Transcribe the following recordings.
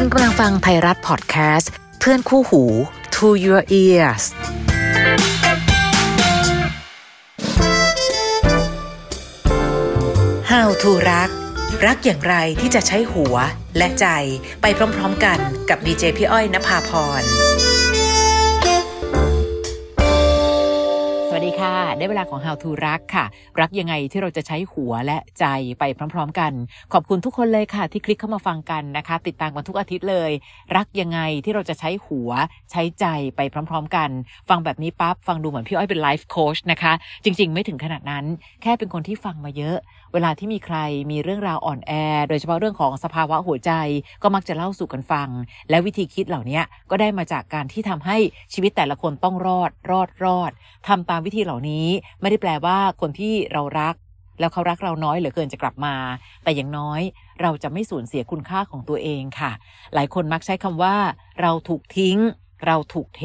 คุณกำลังฟังไทยรัฐพอดแคสต์เพื่อนคู่หู To Your Ears How to รัก รักอย่างไรที่จะใช้หัวและใจไปพร้อมๆกันกับดีเจพี่อ้อยนภาพร ค่ะ ได้เวลาของ How to รักค่ะ รักยังไงที่เราจะใช้หัวและใจไปพร้อม ๆ กัน ขอบคุณทุกคนเลยค่ะ ที่คลิกเข้ามาฟังกันนะคะ ติดตามกันทุกอาทิตย์เลย รักยังไงที่เราจะใช้หัว ใช้ใจไปพร้อม ๆ กัน ฟังแบบนี้ปั๊บฟังดูเหมือนพี่อ้อยเป็นไลฟ์โค้ชนะคะ จริง ๆ ไม่ถึงขนาดนั้น แค่เป็นคนที่ฟังมาเยอะ เวลาที่มีใครมีเรื่องราวอ่อนแอ โดยเฉพาะเรื่องของสภาวะหัวใจก็มักจะเล่าสู่กันฟัง และวิธีคิดเหล่านี้ก็ได้มาจากการที่ทำให้ชีวิตแต่ละคนต้องรอด รอดรอดทำตามวิธีเหล่านี้ไม่ได้แปลว่าคนที่เรารัก แล้วเขารักเราน้อยเหลือเกินจะกลับมา แต่อย่างน้อยเราจะไม่สูญเสียคุณค่าของตัวเองค่ะ หลายคนมักใช้คำว่า เราถูกทิ้ง เราถูกเท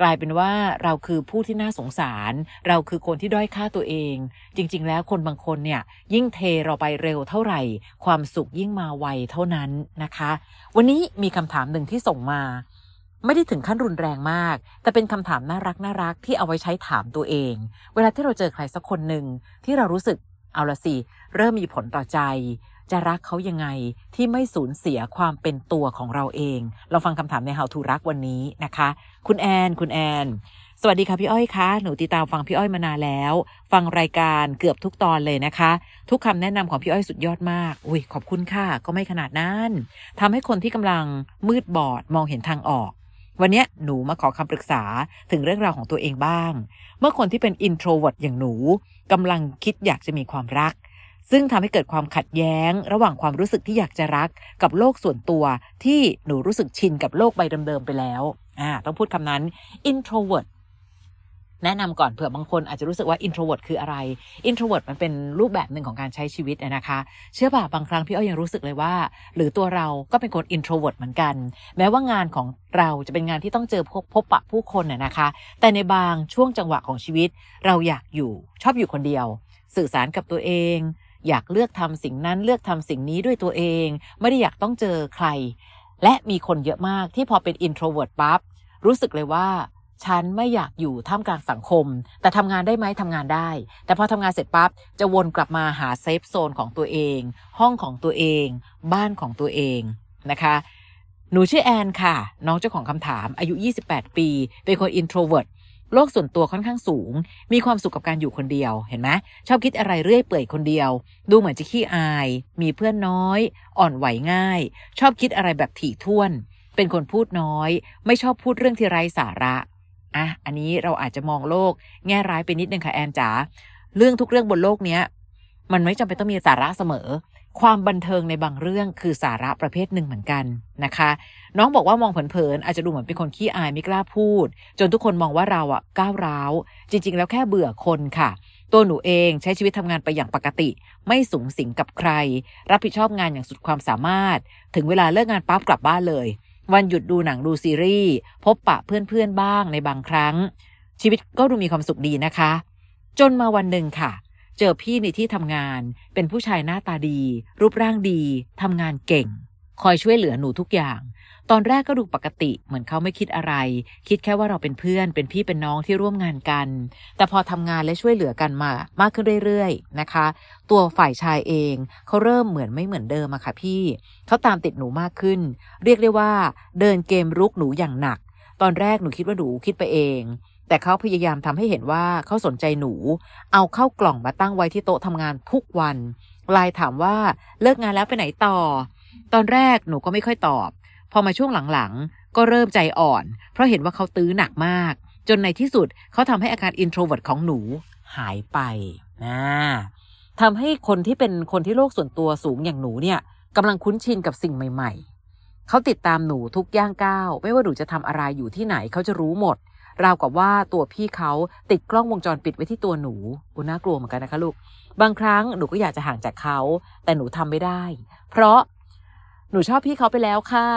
กลายเป็นว่าเราคือผู้ที่น่าสงสาร เราคือคนที่ด้อยค่าตัวเอง จริง ๆ แล้วคนบางคนเนี่ย ยิ่งเทเราไปเร็วเท่าไหร่ ความสุขยิ่งมาไวเท่านั้นนะคะ วันนี้มีคำถามหนึ่งที่ส่งมา ไม่ได้ถึงขั้นรุนแรงมาก แต่เป็นคำถามน่ารักน่ารักที่เอาไว้ใช้ถามตัวเอง เวลาที่เราเจอใครสักคนหนึ่งที่เรารู้สึกเอาละสิเริ่มมีผลต่อใจ จะรักเขายังไงที่ไม่สูญเสียความเป็นตัวของเราเองเราฟังคำถามใน How to รักวันนี้นะคะ คุณแอนคุณแอนสวัสดีค่ะพี่อ้อยคะหนูติดตามฟังพี่อ้อยมานานแล้ว ฟังรายการเกือบทุกตอนเลยนะคะ ทุกคำแนะนำของพี่อ้อยสุดยอดมาก อุ้ยขอบคุณค่ะก็ไม่ขนาดนั้นทำให้คนที่กำลังมืดบอดมองเห็นทางออก วันนี้หนูมาขอคำปรึกษาถึงเรื่องราวของตัวเองบ้าง เมื่อคนที่เป็น introvert อย่างหนูกำลังคิดอยากจะมีความรัก ซึ่งทำให้เกิดความขัดแย้ง ระหว่างความรู้สึกที่อยากจะรัก กับโลกส่วนตัวที่หนูรู้สึกชินกับโลกใบเดิมๆไปแล้วอ่าต้องพูดคำนั้น introvert แนะนำก่อนเผื่อบางคนอาจจะรู้สึกว่า introvert คืออะไร introvert มันเป็นรูปแบบหนึ่งของการใช้ชีวิตนะคะ เชื่อป่ะบางครั้งพี่อ้อยยังรู้สึกเลยว่า หรือตัวเราก็เป็นคน introvert เหมือนกัน แม้ว่างานของเราจะเป็นงานที่ต้องเจอพบพบปะผู้คนน่ะนะคะ แต่ในบางช่วงจังหวะของชีวิต เราอยากอยู่ชอบอยู่คนเดียว สื่อสารกับตัวเอง อยากเลือกทำสิ่งนั้นเลือกทำสิ่งนี้ด้วยตัวเอง ไม่ได้อยากต้องเจอใคร และมีคนเยอะมากที่พอเป็น introvert ปั๊บรู้สึกเลยว่า ฉันไม่อยากอยู่ท่ามกลางสังคม แต่ทำงานได้ไหมทำงานได้ แต่พอทำงานเสร็จปั๊บจะวนกลับมาหาเซฟโซนของตัวเอง ห้องของตัวเอง บ้านของตัวเองนะคะหนูชื่อแอนค่ะ น้องเจ้าของคำถามอายุ 28 ปี เป็นคน introvert โลกส่วนตัวค่อนข้างสูง มีความสุขกับการอยู่คนเดียวเห็นไหมชอบคิดอะไรเรื่อยเปื่อยคนเดียว ดูเหมือนจะขี้อาย มีเพื่อนน้อย อ่อนไหวง่าย ชอบคิดอะไรแบบถี่ถ้วน เป็นคนพูดน้อย ไม่ชอบพูดเรื่องที่ไร้สาระ อะอันนี้เราอาจจะมองโลกแง่ร้ายไปนิดนึงค่ะแอนจ๋าเรื่องทุกเรื่องบนโลกเนี้ยมันไม่จำเป็นต้องมีสาระเสมอ ความบันเทิงในบางเรื่องคือสาระประเภทหนึ่งเหมือนกันนะคะ น้องบอกว่ามองเผินๆอาจจะดูเหมือนเป็นคนขี้อายไม่กล้าพูด จนทุกคนมองว่าเราอะก้าวร้าว จริง ๆ แล้วแค่เบื่อคนค่ะ ตัวหนูเองใช้ชีวิตทำงานไปอย่างปกติ ไม่สูงสิงกับใคร รับผิดชอบงานอย่างสุดความสามารถ ถึงเวลาเลิกงานปั๊บกลับบ้านเลย วันหยุดดูหนังดูซีรีส์พบปะเพื่อนๆบ้างในบางครั้ง ชีวิตก็ดูมีความสุขดีนะคะ จนมาวันหนึ่งค่ะ เจอพี่ในที่ทำงาน เป็นผู้ชายหน้าตาดี รูปร่างดีทำงานเก่ง คอยช่วยเหลือหนูทุกอย่าง ตอนแรกก็ดูปกติเหมือนเขาไม่คิดอะไร คิดแค่ว่าเราเป็นเพื่อนเป็นพี่เป็นน้องที่ร่วมงานกัน แต่พอทำงานและช่วยเหลือกันมามากขึ้นเรื่อยๆนะคะ ตัวฝ่ายชายเองเขาเริ่มเหมือนไม่เหมือนเดิมอะค่ะพี่เขาตามติดหนูมากขึ้น เรียกได้ว่า เดินเกมรุกหนูอย่างหนัก ตอนแรกหนูคิดว่าหนูคิดไปเอง แต่เขาพยายามทำให้เห็นว่าเขาสนใจหนู เอาเข้ากล่องมาตั้งไว้ที่โต๊ะทำงานทุกวันไลน์ถามว่าเลิกงานแล้วไปไหนต่อ ตอนแรกหนูก็ไม่ค่อยตอบ พอมาช่วงหลังๆ ก็เริ่มใจอ่อน เพราะเห็นว่าเขาตื้อหนักมาก จนในที่สุดเขาทำให้อาการ introvert ของหนูหายไปนะทำให้คนที่เป็นคนที่โลกส่วนตัวสูงอย่างหนูเนี่ยกำลังคุ้นชินกับสิ่งใหม่ๆ เขาติดตามหนูทุกย่างก้าว ไม่ว่าหนูจะทำอะไรอยู่ที่ไหนเขาจะรู้หมด ราวกับว่าตัวพี่เขาติดกล้องวงจรปิดไว้ที่ตัวหนูอุน่ากลัวเหมือนกันนะคะลูก บางครั้งหนูก็อยากจะห่างจากเขา แต่หนูทำไม่ได้ เพราะ นูชอบพี่เขาไปแล้วค่ะ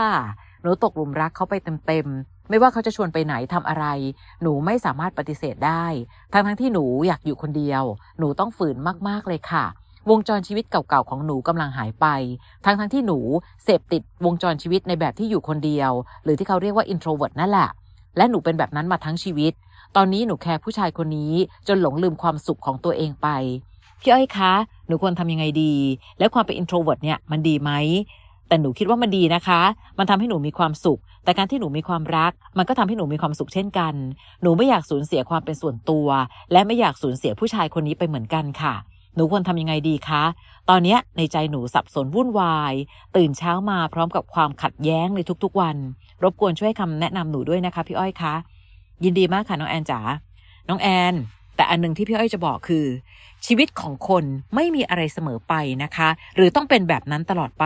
หนูตกหลุมรักเขาไปเต็มๆ ไม่ว่าเขาจะชวนไปไหนทำอะไร หนูไม่สามารถปฏิเสธได้ ทั้งทั้งๆที่หนูอยากอยู่คนเดียว หนูต้องฝืนมากๆเลยค่ะ วงจรชีวิตเก่าๆของหนูกำลังหายไป ทั้งๆทที่หนูเสพติดวงจรชีวิตในแบบที่อยู่คนเดียว หรือที่เขาเรียกว่า introvert นั่นแหละ และหนูเป็นแบบนั้นมาทั้งชีวิต ตอนนี้หนูแคร์ผู้ชายคนนี้จนหลงลืมความสุขของตัวเองไป พี่อ้อยคะ หนูควรทำยังไงดี และความเป็น introvert เนี่ยมันดีไหม แต่หนูคิดว่ามันดีนะคะ มันทำให้หนูมีความสุข แต่การที่หนูมีความรัก มันก็ทำให้หนูมีความสุขเช่นกัน หนูไม่อยากสูญเสียความเป็นส่วนตัว และไม่อยากสูญเสียผู้ชายคนนี้ไปเหมือนกันค่ะ หนูควรทำยังไงดีคะ ตอนนี้ในใจหนูสับสนวุ่นวาย ตื่นเช้ามาพร้อมกับความขัดแย้งในทุกๆวัน รบกวนช่วยคำแนะนำหนูด้วยนะคะพี่อ้อยคะ ยินดีมากค่ะน้องแอนจ๋า น้องแอน แต่อันหนึ่งที่พี่อ้อยจะบอกคือ ชีวิตของคนไม่มีอะไรเสมอไปนะคะ หรือต้องเป็นแบบนั้นตลอดไป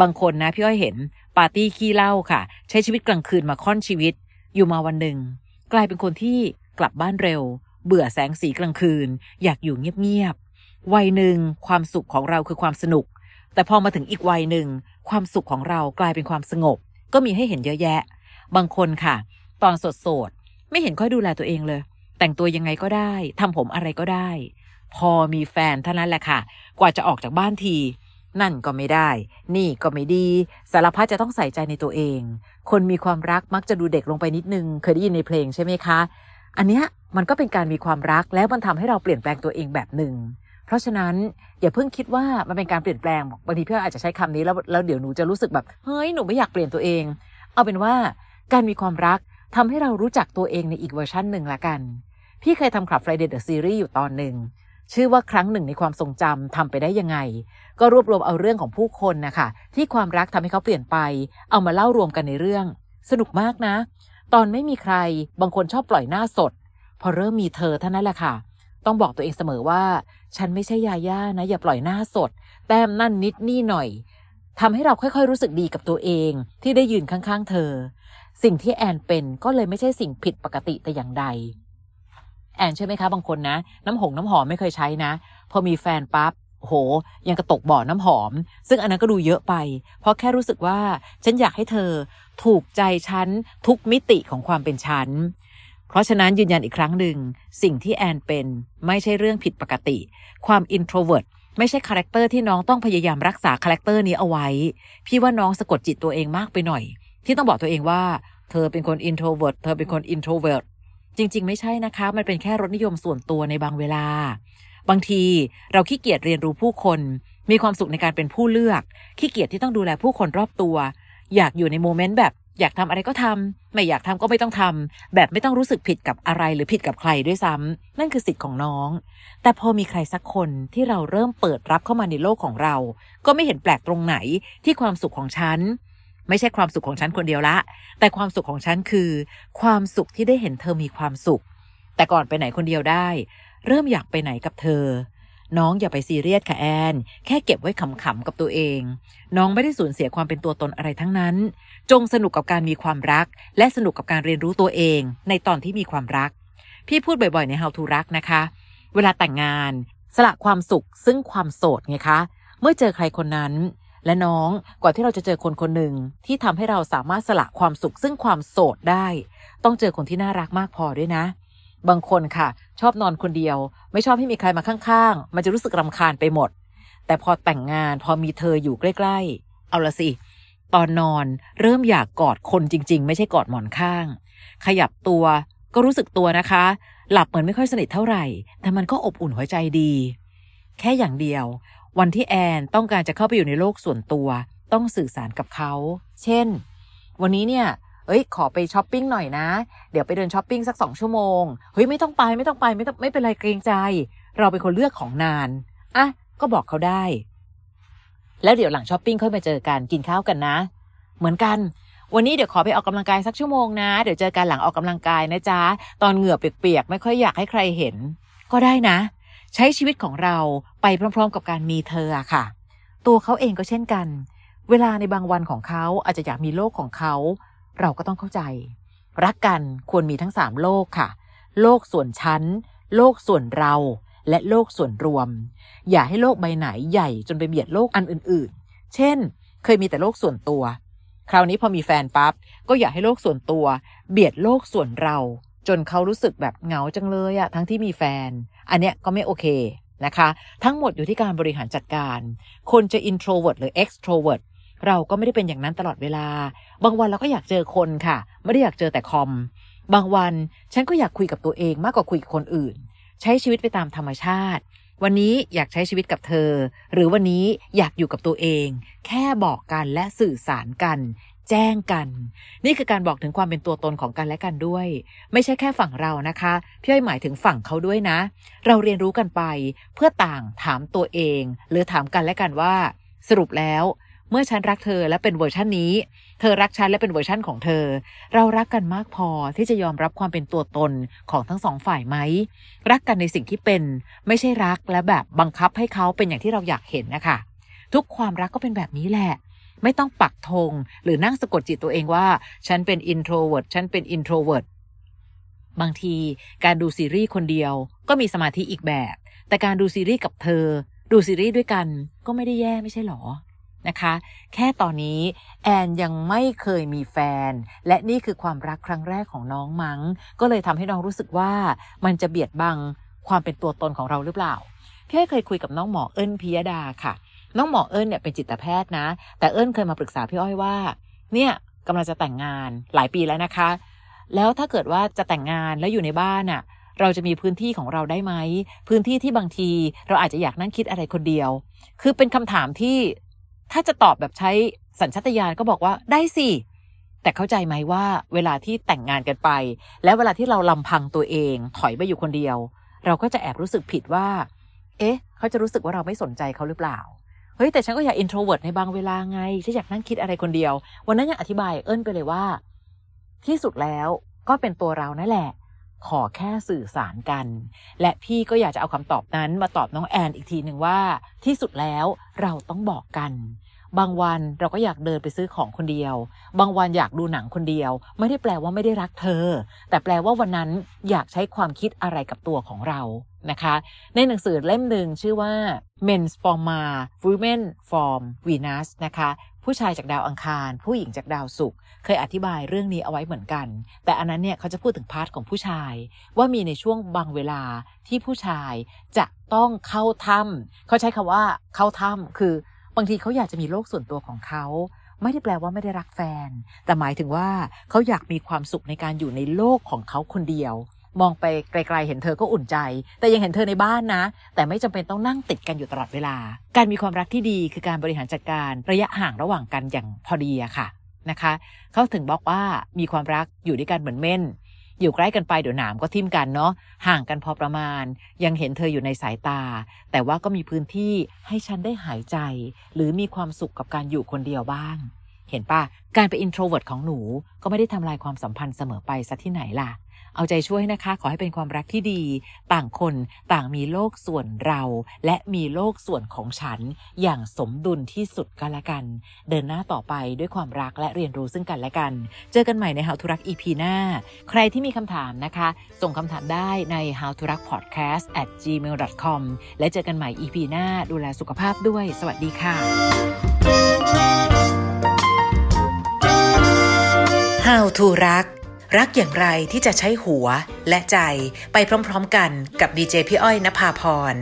บางคนนะพี่อ้อยเห็นปาร์ตี้ขี้เหล้าค่ะ ใช้ชีวิตกลางคืนมาค่อนชีวิต อยู่มาวันหนึ่ง กลายเป็นคนที่กลับบ้านเร็ว เบื่อแสงสีกลางคืน อยากอยู่เงียบๆวัยหนึ่งความสุขของเราคือความสนุก แต่พอมาถึงอีกวัยหนึ่งความสุขของเรากลายเป็นความสงบ ก็มีให้เห็นเยอะแยะ บางคนค่ะ ตอนโสดๆไม่เห็นค่อยดูแลตัวเองเลย แต่งตัวยังไงก็ได้ทำผมอะไรก็ได้ พอมีแฟนเท่านั้นแหละค่ะ กว่าจะออกจากบ้านที นั่นก็ไม่ได้ นี่ก็ไม่ดี สารพัดจะต้องใส่ใจในตัวเอง คนมีความรักมักจะดูเด็กลงไปนิดนึง เคยได้ยินในเพลงใช่ไหมคะ อันเนี้ยมันก็เป็นการมีความรักแล้วมันทำให้เราเปลี่ยนแปลงตัวเองแบบหนึ่ง เพราะฉะนั้นอย่าเพิ่งคิดว่ามันเป็นการเปลี่ยนแปลงบางทีพี่อาจจะใช้คำนี้แล้วแล้วเดี๋ยวหนูจะรู้สึกแบบเฮ้ยหนูไม่อยากเปลี่ยนตัวเอง เอาเป็นว่าการมีความรักทำให้เรารู้จักตัวเองในอีกเวอร์ชันหนึ่งละกัน พี่เคยทำคลับ Friday the Series อยู่ตอนหนึ่ง ชื่อว่าครั้งหนึ่งในความทรงจำทำไปได้ยังไง ก็รวบรวมเอาเรื่องของผู้คนนะคะที่ความรักทำให้เขาเปลี่ยนไป เอามาเล่ารวมกันในเรื่อง สนุกมากนะ ตอนไม่มีใครบางคนชอบปล่อยหน้าสด พอเริ่มมีเธอเท่านั้นแหละค่ะ ต้องบอกตัวเองเสมอว่า ฉันไม่ใช่ยาย่านะ อย่าปล่อยหน้าสด แต้มนั่นนิดนี่หน่อยทำให้เราค่อยๆรู้สึกดีกับตัวเองที่ได้ยืนข้างๆ เธอ สิ่งที่แอนเป็นก็เลยไม่ใช่สิ่งผิดปกติแต่อย่างใด แอนใช่ไหมคะบางคนนะน้ำหงน้ำหอมไม่เคยใช้นะพอมีแฟนปั๊บโหยังกระตกบ่อน้ำหอม ซึ่งอันนั้นก็ดูเยอะไป เพราะแค่รู้สึกว่าฉันอยากให้เธอถูกใจฉันทุกมิติของความเป็นฉันเพราะฉะนั้นยืนยันอีกครั้งหนึ่งสิ่งที่แอนเป็นไม่ใช่เรื่องผิดปกติ ความ introvert ไม่ใช่ character ที่น้องต้องพยายามรักษา character นี้เอาไว้ พี่ว่าน้องสะกดจิตตัวเองมากไปหน่อย ที่ต้องบอกตัวเองว่า เธอเป็นคน introvert เธอเป็นคน introvert จริง ๆ ไม่ใช่นะคะ มันเป็นแค่รสนิยมส่วนตัวในบางเวลา บางทีเราขี้เกียจเรียนรู้ผู้คน มีความสุขในการเป็นผู้เลือก ขี้เกียจที่ต้องดูแลผู้คนรอบตัว อยากอยู่ใน moment แบบ อยากทำอะไรก็ทำไม่อยากทำก็ไม่ต้องทำแบบไม่ต้องรู้สึกผิดกับอะไรหรือผิดกับใครด้วยซ้ำนั่นคือสิทธิ์ของน้อง แต่พอมีใครสักคนที่เราเริ่มเปิดรับเข้ามาในโลกของเรา ก็ไม่เห็นแปลกตรงไหนที่ความสุขของฉัน ไม่ใช่ความสุขของฉันคนเดียวละแต่ความสุขของฉันคือ ความสุขที่ได้เห็นเธอมีความสุข แต่ก่อนไปไหนคนเดียวได้ เริ่มอยากไปไหนกับเธอ น้องอย่าไปซีเรียสค่ะแอน แค่เก็บไว้ขำๆกับตัวเอง น้องไม่ได้สูญเสียความเป็นตัวตนอะไรทั้งนั้น จงสนุกกับการมีความรัก และสนุกกับการเรียนรู้ตัวเอง ในตอนที่มีความรัก พี่พูดบ่อยๆใน How to รักนะคะ เวลาแต่งงาน สละความสุขซึ่งความโสดไงคะ เมื่อเจอใครคนนั้น และน้องกว่าที่เราจะเจอคนคนหนึ่งที่ทำให้เราสามารถสละความสุขซึ่งความโสดได้ ต้องเจอคนที่น่ารักมากพอด้วยนะ บางคนค่ะ ชอบนอนคนเดียว ไม่ชอบให้มีใครมาข้างๆ มันจะรู้สึกรำคาญไปหมด แต่พอแต่งงานพอมีเธออยู่ใกล้ ๆ เอาละสิ ตอนนอนเริ่มอยากกอดคนจริง ๆ ไม่ใช่กอดหมอนข้าง ขยับตัวก็รู้สึกตัวนะคะ หลับเหมือนไม่ค่อยสนิทเท่าไหร่ แต่มันก็อบอุ่นหัวใจดี แค่อย่างเดียว วันที่แอนต้องการจะเข้าไปอยู่ในโลกส่วนตัว ต้องสื่อสารกับเขา เช่น วันนี้เนี่ยเอ้ย ขอไปช้อปปิ้งหน่อยนะ เดี๋ยวไปเดินช้อปปิ้งสักสองชั่วโมง เฮ้ย ไม่ต้องไป ไม่ต้องไป ไม่ต้อง ไม่เป็นไรเกรงใจ เราเป็นคนเลือกของนาน อะ ก็บอกเขาได้ แล้วเดี๋ยวหลังช้อปปิ้งค่อยมาเจอกัน กินข้าวกันนะ เหมือนกัน วันนี้เดี๋ยวขอไปออกกำลังกายสักชั่วโมงนะ เดี๋ยวเจอกันหลังออกกำลังกายนะจ๊ะ ตอนเหงื่อเปียกๆ ไม่ค่อยอยากให้ใครเห็น ก็ได้นะ ใช้ชีวิตของเราไปพร้อม ๆ กับการมีเธอค่ะ ตัวเขาเองก็เช่นกัน เวลาในบางวันของเขาอาจจะอยากมีโลกของเขา เราก็ต้องเข้าใจ รักกันควรมีทั้งสามโลกค่ะ โลกส่วนชั้น โลกส่วนเรา และโลกส่วนรวม อย่าให้โลกใบไหนใหญ่จนไปเบียดโลกอันอื่น ๆ เช่น เคยมีแต่โลกส่วนตัว คราวนี้พอมีแฟนปั๊บก็อย่าให้โลกส่วนตัว เบียดโลกส่วนเรา เขารู้สึกแบบเหงาจังเลยอะทั้งที่มีแฟน อันเนี้ยก็ไม่โอเคนะคะ ทั้งหมดอยู่ที่การบริหารจัดการ คนจะ introvert หรือ extrovert เราก็ไม่ได้เป็นอย่างนั้นตลอดเวลา บางวันเราก็อยากเจอคนค่ะ ไม่ได้อยากเจอแต่คอม บางวันฉันก็อยากคุยกับตัวเองมากกว่าคุยกับคนอื่น ใช้ชีวิตไปตามธรรมชาติ วันนี้อยากใช้ชีวิตกับเธอ หรือวันนี้อยากอยู่กับตัวเอง แค่บอกกันและสื่อสารกัน แจ้งกัน นี่คือการบอกถึงความเป็นตัวตนของกันและกันด้วย ไม่ใช่แค่ฝั่งเรานะคะพี่อ้อยหมายถึงฝั่งเขาด้วยนะ เราเรียนรู้กันไปเพื่อต่างถามตัวเอง หรือถามกันและกันว่า สรุปแล้วเมื่อฉันรักเธอและเป็นเวอร์ชันนี้ เธอรักฉันและเป็นเวอร์ชันของเธอ เรารักกันมากพอที่จะยอมรับความเป็นตัวตนของทั้งสองฝ่ายไหม รักกันในสิ่งที่เป็น ไม่ใช่รักและแบบบังคับให้เขาเป็นอย่างที่เราอยากเห็นนะคะ ทุกความรักก็เป็นแบบนี้แหละ ไม่ต้องปักธงหรือนั่งสะกดจิตตัวเองว่า ฉันเป็น introvert ฉันเป็น introvert บางทีการดูซีรีส์คนเดียวก็มีสมาธิอีกแบบ แต่การดูซีรีส์กับเธอ ดูซีรีส์ด้วยกันก็ไม่ได้แย่ไม่ใช่หรอนะคะ แค่ตอนนี้แอนยังไม่เคยมีแฟน และนี่คือความรักครั้งแรกของน้องมัง้ง ก็เลยทำให้น้องรู้สึกว่ามันจะเบียดบังความเป็นตัวตนของเราหรือเปล่าพี่เคยคุยกับน้องหมอเอิญพิยดาค่ะ หมอเอิญเนี่ยเป็นจิตแพทย์นะ แต่เอิญเคยมาปรึกษาพี่อ้อยว่า เนี่ยกำลังจะแต่งงานหลายปีแล้วนะคะ แล้วถ้าเกิดว่าจะแต่งงานแล้วอยู่ในบ้านอะ่ะ เราจะมีพื้นที่ของเราได้ไหม พื้นที่ที่บางทีเราอาจจะอยากนั่งคิดอะไรคนเดียว คือเป็นคำถามที่ถ้าจะตอบแบบใช้สัญชาตญาณก็บอกว่าได้สิแต่เข้าใจไหมว่าเวลาที่แต่งงานกันไป แล้วเวลาที่เราลำพังตัวเอง ถอยไปอยู่คนเดียว เราก็จะแอบรู้สึกผิดว่า เอ๊ะ เขาจะรู้สึกว่าเราไม่สนใจเขาหรือเปล่า แต่ฉันก็อยาก introvert ในบางเวลาไงฉันอยากนั่งคิดอะไรคนเดียว วันนั้นยังอธิบายเอิ้นไปเลยว่า ที่สุดแล้วก็เป็นตัวเรานั่นแหละ ขอแค่สื่อสารกัน และพี่ก็อยากจะเอาคำตอบนั้นมาตอบน้องแอนอีกทีหนึ่งว่า ที่สุดแล้วเราต้องบอกกัน บางวันเราก็อยากเดินไปซื้อของคนเดียว บางวันอยากดูหนังคนเดียว ไม่ได้แปลว่าไม่ได้รักเธอ แต่แปลว่าวันนั้นอยากใช้ความคิดอะไรกับตัวของเรา นะคะในหนังสือเล่มหนึ่งชื่อว่า Men's for Mars Women from Venus นะคะผู้ชายจากดาวอังคาร ผู้หญิงจากดาวศุกร์เคยอธิบายเรื่องนี้เอาไว้เหมือนกัน แต่อันนั้นเนี่ยเขาจะพูดถึง part ของผู้ชาย ว่ามีในช่วงบางเวลาที่ผู้ชายจะต้องเข้าถ้ำเขาใช้คำว่าเข้าถ้ำคือบางทีเขาอยากจะมีโลกส่วนตัวของเขาไม่ได้แปลว่าไม่ได้รักแฟน แต่หมายถึงว่าเขาอยากมีความสุขในการอยู่ในโลกของเขาคนเดียว มองไปไกลๆเห็นเธอก็อุ่นใจ แต่ยังเห็นเธอในบ้านนะ แต่ไม่จำเป็นต้องนั่งติดกันอยู่ตลอดเวลา การมีความรักที่ดีคือการบริหารจัดการระยะห่างระหว่างกันอย่างพอดีอะค่ะนะคะ เขาถึงบอกว่ามีความรักอยู่ด้วยกันเหมือนเม่น อยู่ใกล้กันไปเดี๋ยวหนามก็ทิ่มกันเนาะห่างกันพอประมาณ ยังเห็นเธออยู่ในสายตา แต่ว่าก็มีพื้นที่ให้ฉันได้หายใจ หรือมีความสุขกับการอยู่คนเดียวบ้างเห็นปะการเป็น introvert ของหนูก็ไม่ได้ทำลายความสัมพันธ์เสมอไปซะที่ไหนล่ะ เอาใจช่วยนะคะ ขอให้เป็นความรักที่ดี ต่างคนต่างมีโลกส่วนเรา และมีโลกส่วนของฉัน อย่างสมดุลที่สุดก็แล้วกัน เดินหน้าต่อไปด้วยความรักและเรียนรู้ซึ่งกันและกัน เจอกันใหม่ใน How to รัก EP หน้า ใครที่มีคำถามนะคะ ส่งคำถามได้ใน how to รัก podcast at gmail com และเจอกันใหม่ EP หน้าดูแลสุขภาพด้วย สวัสดีค่ะ How to รัก รักอย่างไรที่จะใช้หัวและใจไปพร้อมๆกันกับดีเจพี่อ้อยนภาพร